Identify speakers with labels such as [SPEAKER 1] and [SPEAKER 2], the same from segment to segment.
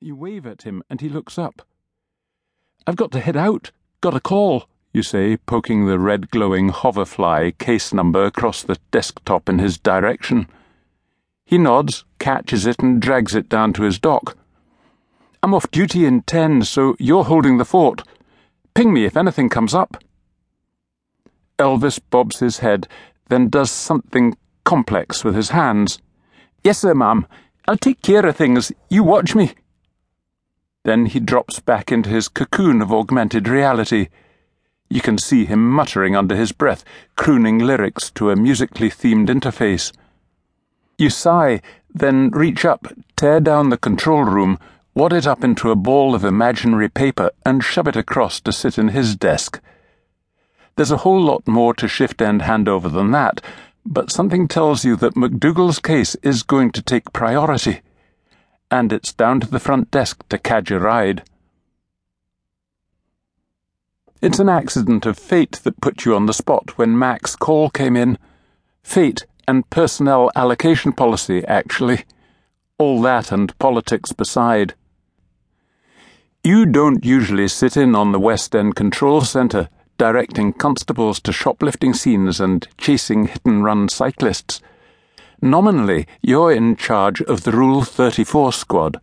[SPEAKER 1] You wave at him, and he looks up. I've got to head out. Got a call, you say, poking the red glowing hoverfly case number across the desktop in his direction. He nods, catches it, and drags it down to his dock. I'm off duty in ten, so you're holding the fort. Ping me if anything comes up. Elvis bobs his head, then does something complex with his hands. Yes, sir, ma'am. I'll take care of things. You watch me. Then he drops back into his cocoon of augmented reality. You can see him muttering under his breath, crooning lyrics to a musically themed interface. You sigh, then reach up, tear down the control room, wad it up into a ball of imaginary paper, and shove it across to sit in his desk. There's a whole lot more to shift end handover than that, but something tells you that MacDougall's case is going to take priority and it's down to the front desk to cadge a ride. It's an accident of fate that put you on the spot when Mac's call came in. Fate and personnel allocation policy, actually. All that and politics beside. You don't usually sit in on the West End Control Centre, directing constables to shoplifting scenes and chasing hit and run cyclists. Nominally, you're in charge of the Rule 34 squad.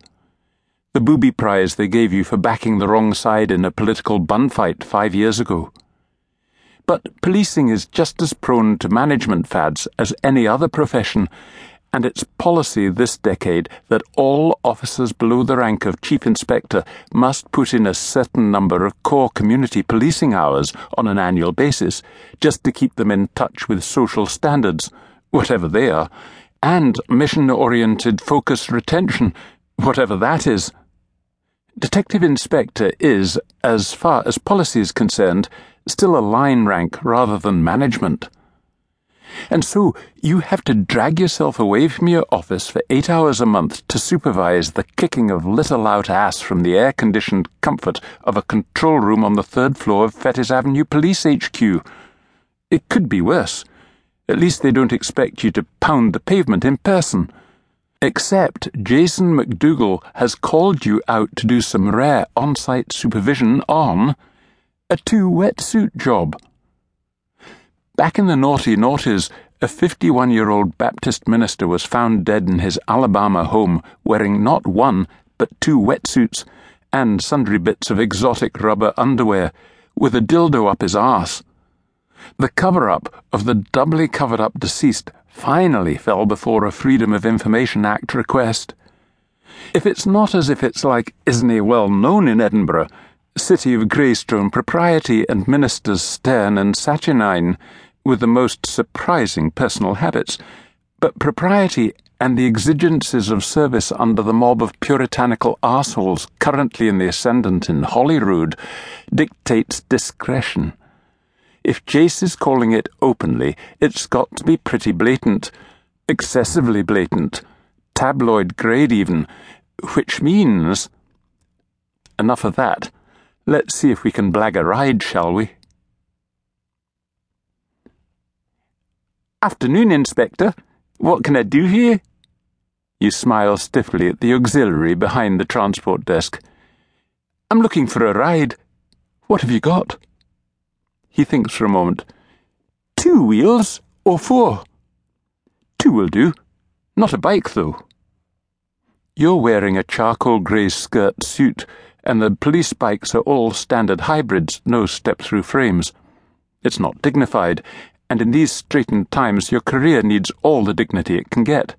[SPEAKER 1] The booby prize they gave you for backing the wrong side in a political bun fight five years ago. But policing is just as prone to management fads as any other profession, and it's policy this decade that all officers below the rank of Chief Inspector must put in a certain number of core community policing hours on an annual basis just to keep them in touch with social standards whatever they are, and mission oriented focused retention, whatever that is. Detective Inspector is, as far as policy is concerned, still a line rank rather than management. And so you have to drag yourself away from your office for eight hours a month to supervise the kicking of little out ass from the air conditioned comfort of a control room on the third floor of Fettes Avenue Police HQ. It could be worse. At least they don't expect you to pound the pavement in person. Except Jason MacDougall has called you out to do some rare on site supervision on a two wetsuit job. Back in the naughty noughties, a 51 year old Baptist minister was found dead in his Alabama home wearing not one, but two wetsuits and sundry bits of exotic rubber underwear, with a dildo up his arse. The cover up of the doubly covered up deceased finally fell before a Freedom of Information Act request. If it's not as if it's like isn't he well known in Edinburgh, city of greystone propriety and ministers stern and saturnine, with the most surprising personal habits, but propriety and the exigencies of service under the mob of puritanical arseholes currently in the ascendant in Holyrood dictates discretion. If Jace is calling it openly, it's got to be pretty blatant. Excessively blatant. Tabloid grade, even. Which means. Enough of that. Let's see if we can blag a ride, shall we? Afternoon, Inspector. What can I do here? You smile stiffly at the auxiliary behind the transport desk. I'm looking for a ride. What have you got? He thinks for a moment. Two wheels or four? Two will do. Not a bike, though. You're wearing a charcoal grey skirt suit, and the police bikes are all standard hybrids, no step through frames. It's not dignified, and in these straitened times, your career needs all the dignity it can get.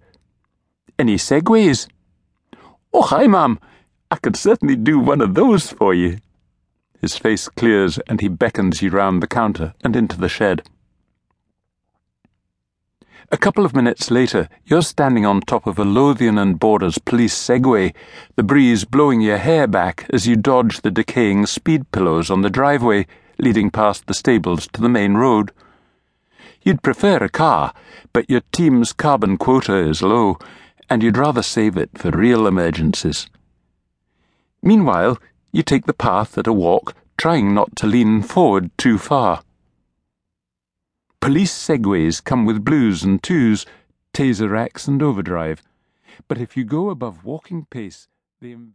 [SPEAKER 1] Any segways? Oh, hi, ma'am. I could certainly do one of those for you. His face clears and he beckons you round the counter and into the shed. A couple of minutes later, you're standing on top of a Lothian and Borders police Segway, the breeze blowing your hair back as you dodge the decaying speed pillows on the driveway leading past the stables to the main road. You'd prefer a car, but your team's carbon quota is low, and you'd rather save it for real emergencies. Meanwhile, you take the path at a walk, trying not to lean forward too far. Police segways come with blues and twos, taser racks and overdrive, but if you go above walking pace, they